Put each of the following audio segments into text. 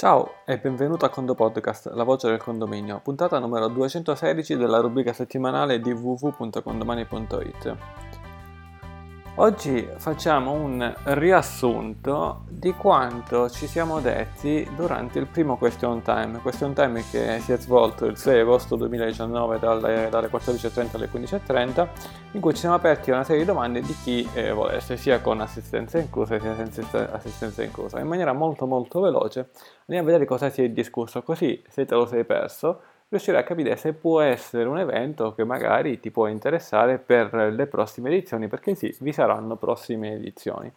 Ciao e benvenuto a Condo Podcast, la voce del condominio, puntata numero 216 della rubrica settimanale di www.condomani.it. Oggi facciamo un riassunto di quanto ci siamo detti durante il primo question time, question time che si è svolto il 6 agosto 2019 dalle, dalle 14.30 alle 15.30, in cui ci siamo aperti una serie di domande di chi eh, volesse, sia con assistenza inclusa sia senza assistenza inclusa. In maniera molto molto veloce andiamo a vedere cosa si è discusso, così se te lo sei perso riuscirai a capire se può essere un evento che magari ti può interessare per le prossime edizioni, perché sì, vi saranno prossime edizioni.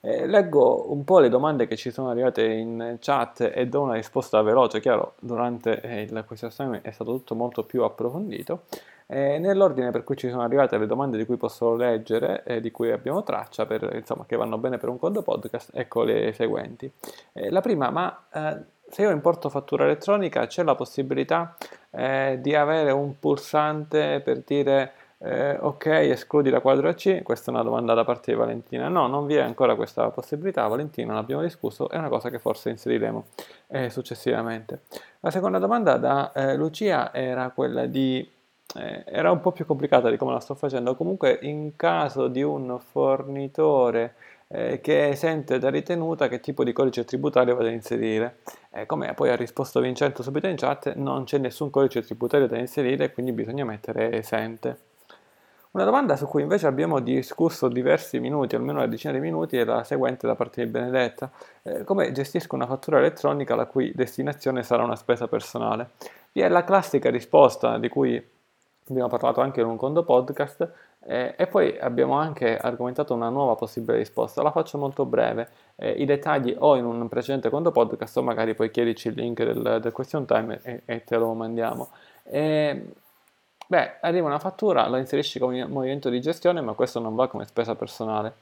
Eh, leggo un po' le domande che ci sono arrivate in chat e do una risposta veloce, chiaro, durante eh, il question è stato tutto molto più approfondito. Eh, nell'ordine per cui ci sono arrivate le domande di cui posso leggere e di cui abbiamo traccia, per, insomma, che vanno bene per un conto podcast, ecco le seguenti. Eh, la prima, ma eh, se io importo fattura elettronica c'è la possibilità eh, di avere un pulsante per dire eh, ok escludi la quadro AC? Questa è una domanda da parte di Valentina. No, non vi è ancora questa possibilità, Valentina, l'abbiamo discusso, è una cosa che forse inseriremo eh, successivamente. La seconda domanda da eh, Lucia era quella di eh, era un po' più complicata di come la sto facendo. Comunque, in caso di un fornitore eh, che esente da ritenuta, che tipo di codice tributario vado ad inserire? Eh, come poi ha risposto Vincenzo subito in chat, non c'è nessun codice tributario da inserire, quindi bisogna mettere esente. Una domanda su cui invece abbiamo discusso diversi minuti, almeno una decina di minuti, è la seguente da parte di Benedetta. Eh, come gestisco una fattura elettronica la cui destinazione sarà una spesa personale? Vi è la classica risposta di cui abbiamo parlato anche in un conto podcast eh, e poi abbiamo anche argomentato una nuova possibile risposta, la faccio molto breve, eh, i dettagli o in un precedente conto podcast o magari poi chiedici il link del, del question time e, e, te lo mandiamo. E, beh, arriva una fattura, la inserisci come movimento di gestione ma questo non va come spesa personale.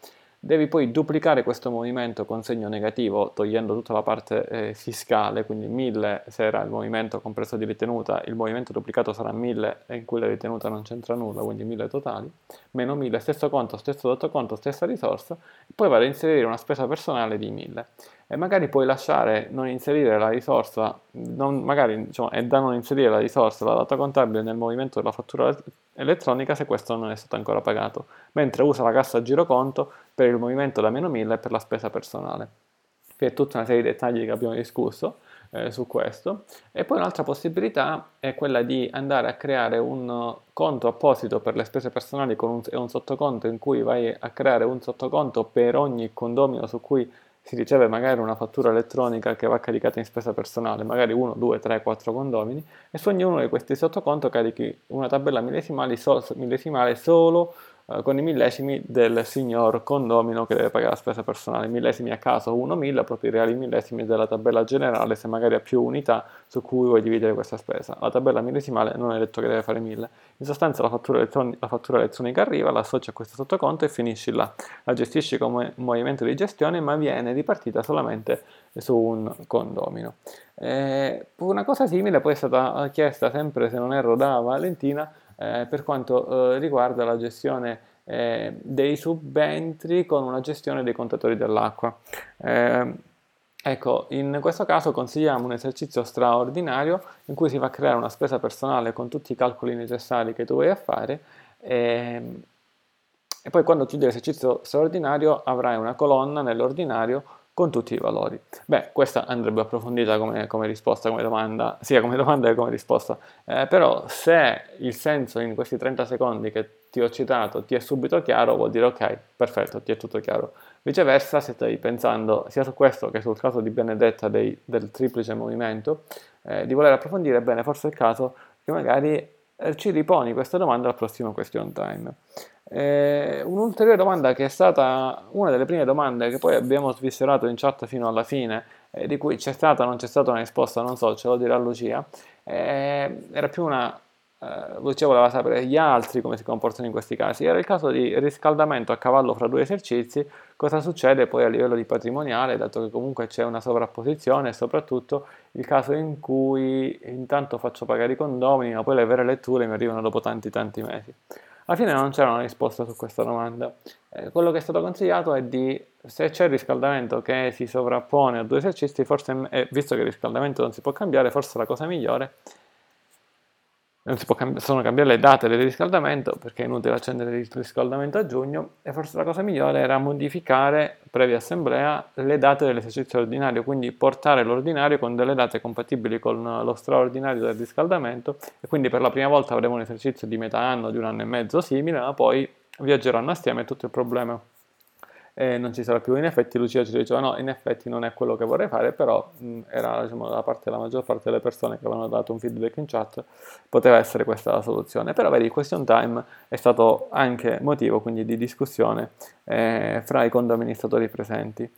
Devi poi duplicare questo movimento con segno negativo togliendo tutta la parte eh, fiscale, quindi 1000 se era il movimento compreso di ritenuta, il movimento duplicato sarà 1000 in cui la ritenuta non c'entra nulla, quindi 1000 totali, meno 1000, stesso conto, stesso dato conto, stessa risorsa, poi vado a inserire una spesa personale di 1000 e magari puoi lasciare non inserire la risorsa, non, magari diciamo, è da non inserire la risorsa, la data contabile nel movimento della fattura elettronica se questo non è stato ancora pagato, mentre usa la cassa giroconto per il movimento da meno 1000 e per la spesa personale. Qui è tutta una serie di dettagli che abbiamo discusso eh, su questo. E poi un'altra possibilità è quella di andare a creare un conto apposito per le spese personali con un, un sottoconto in cui vai a creare un sottoconto per ogni condomino su cui si riceve magari una fattura elettronica che va caricata in spesa personale, magari 1, 2, 3, 4 condomini, e su ognuno di questi sottoconto carichi una tabella millesimale, millesimale solo eh, con i millesimi del signor condomino che deve pagare la spesa personale. Millesimi a caso 1.000, proprio i reali millesimi della tabella generale, se magari ha più unità su cui vuoi dividere questa spesa. La tabella millesimale non è detto che deve fare 1.000. In sostanza la fattura, la fattura elettronica arriva, la associ a questo sottoconto e finisci là. La gestisci come movimento di gestione, ma viene ripartita solamente su un condomino. Eh, una cosa simile poi è stata chiesta sempre, se non erro, da Valentina eh, per quanto eh, riguarda la gestione eh, dei subentri con una gestione dei contatori dell'acqua. Eh, ecco, in questo caso consigliamo un esercizio straordinario in cui si va a creare una spesa personale con tutti i calcoli necessari che tu vuoi fare ehm, e poi quando chiudi l'esercizio straordinario avrai una colonna nell'ordinario con tutti i valori. Beh, questa andrebbe approfondita come, come risposta, come domanda, sia come domanda che come risposta, eh, però se il senso in questi 30 secondi che ti ho citato ti è subito chiaro, vuol dire ok, perfetto, ti è tutto chiaro. Viceversa, se stai pensando sia su questo che sul caso di Benedetta dei, del triplice movimento, eh, di voler approfondire, bene, forse è il caso che magari eh, ci riponi questa domanda al prossimo question time. Eh, un'ulteriore domanda che è stata una delle prime domande che poi abbiamo sviscerato in chat fino alla fine, eh, di cui c'è stata o non c'è stata una risposta, non so, ce lo dirà Lucia, eh, era più una... Eh, Lucia voleva sapere gli altri come si comportano in questi casi. Era il caso di riscaldamento a cavallo fra due esercizi, cosa succede poi a livello di patrimoniale, dato che comunque c'è una sovrapposizione e soprattutto il caso in cui intanto faccio pagare i condomini, ma poi le vere letture mi arrivano dopo tanti tanti mesi. Alla fine non c'era una risposta su questa domanda. Eh, quello che è stato consigliato è di, se c'è il riscaldamento che si sovrappone a due esercizi, forse, eh, visto che il riscaldamento non si può cambiare, forse la cosa migliore non si può cambi- sono cambiare le date del riscaldamento perché è inutile accendere il riscaldamento a giugno e forse la cosa migliore era modificare previa assemblea le date dell'esercizio ordinario, quindi portare l'ordinario con delle date compatibili con lo straordinario del riscaldamento e quindi per la prima volta avremo un esercizio di metà anno, di un anno e mezzo simile, ma poi viaggeranno assieme e tutto il problema e non ci sarà più. In effetti Lucia ci diceva no, in effetti non è quello che vorrei fare, però mh, era diciamo, da parte della maggior parte delle persone che avevano dato un feedback in chat, poteva essere questa la soluzione. Però vedi, question time è stato anche motivo quindi di discussione eh, fra i condoamministratori presenti.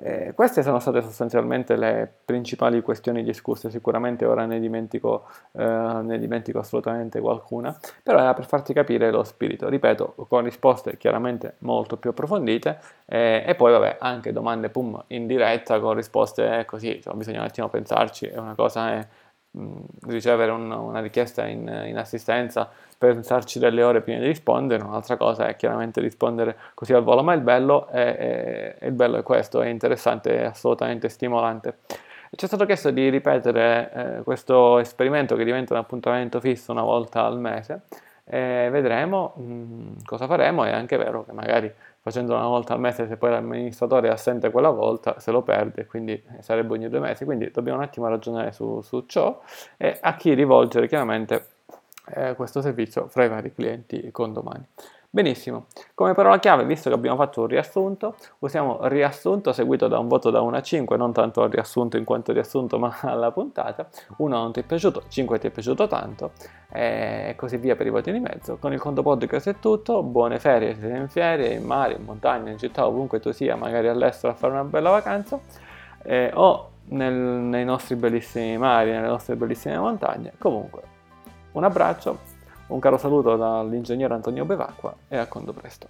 Eh, queste sono state sostanzialmente le principali questioni discusse, sicuramente ora ne dimentico, eh, ne dimentico assolutamente qualcuna, però era per farti capire lo spirito, ripeto, con risposte chiaramente molto più approfondite eh, e poi vabbè anche domande pum in diretta con risposte così, cioè, bisogna un attimo pensarci, una cosa è mh, ricevere un, una richiesta in, in assistenza pensarci delle ore prima di rispondere, un'altra cosa è chiaramente rispondere così al volo, ma il bello è, è, è, il bello è questo, è interessante, è assolutamente stimolante. Ci è stato chiesto di ripetere eh, questo esperimento che diventa un appuntamento fisso una volta al mese e vedremo mh, mm, cosa faremo. È anche vero che magari facendo una volta al mese, se poi l'amministratore è assente quella volta, se lo perde, quindi sarebbe ogni due mesi. Quindi dobbiamo un attimo ragionare su, su ciò e a chi rivolgere chiaramente eh, questo servizio fra i vari clienti condomani. Benissimo, come parola chiave, visto che abbiamo fatto un riassunto, usiamo riassunto seguito da un voto da 1 a 5, non tanto al riassunto in quanto riassunto, ma alla puntata. 1 non ti è piaciuto, 5 ti è piaciuto tanto, e così via per i voti di mezzo. Con il conto podcast è tutto, buone ferie, se sei in ferie, in mare, in montagna, in città, ovunque tu sia, magari all'estero a fare una bella vacanza, eh, o nel, nei nostri bellissimi mari, nelle nostre bellissime montagne. Comunque, un abbraccio, un caro saluto dall'ingegnere Antonio Bevacqua e a quando presto.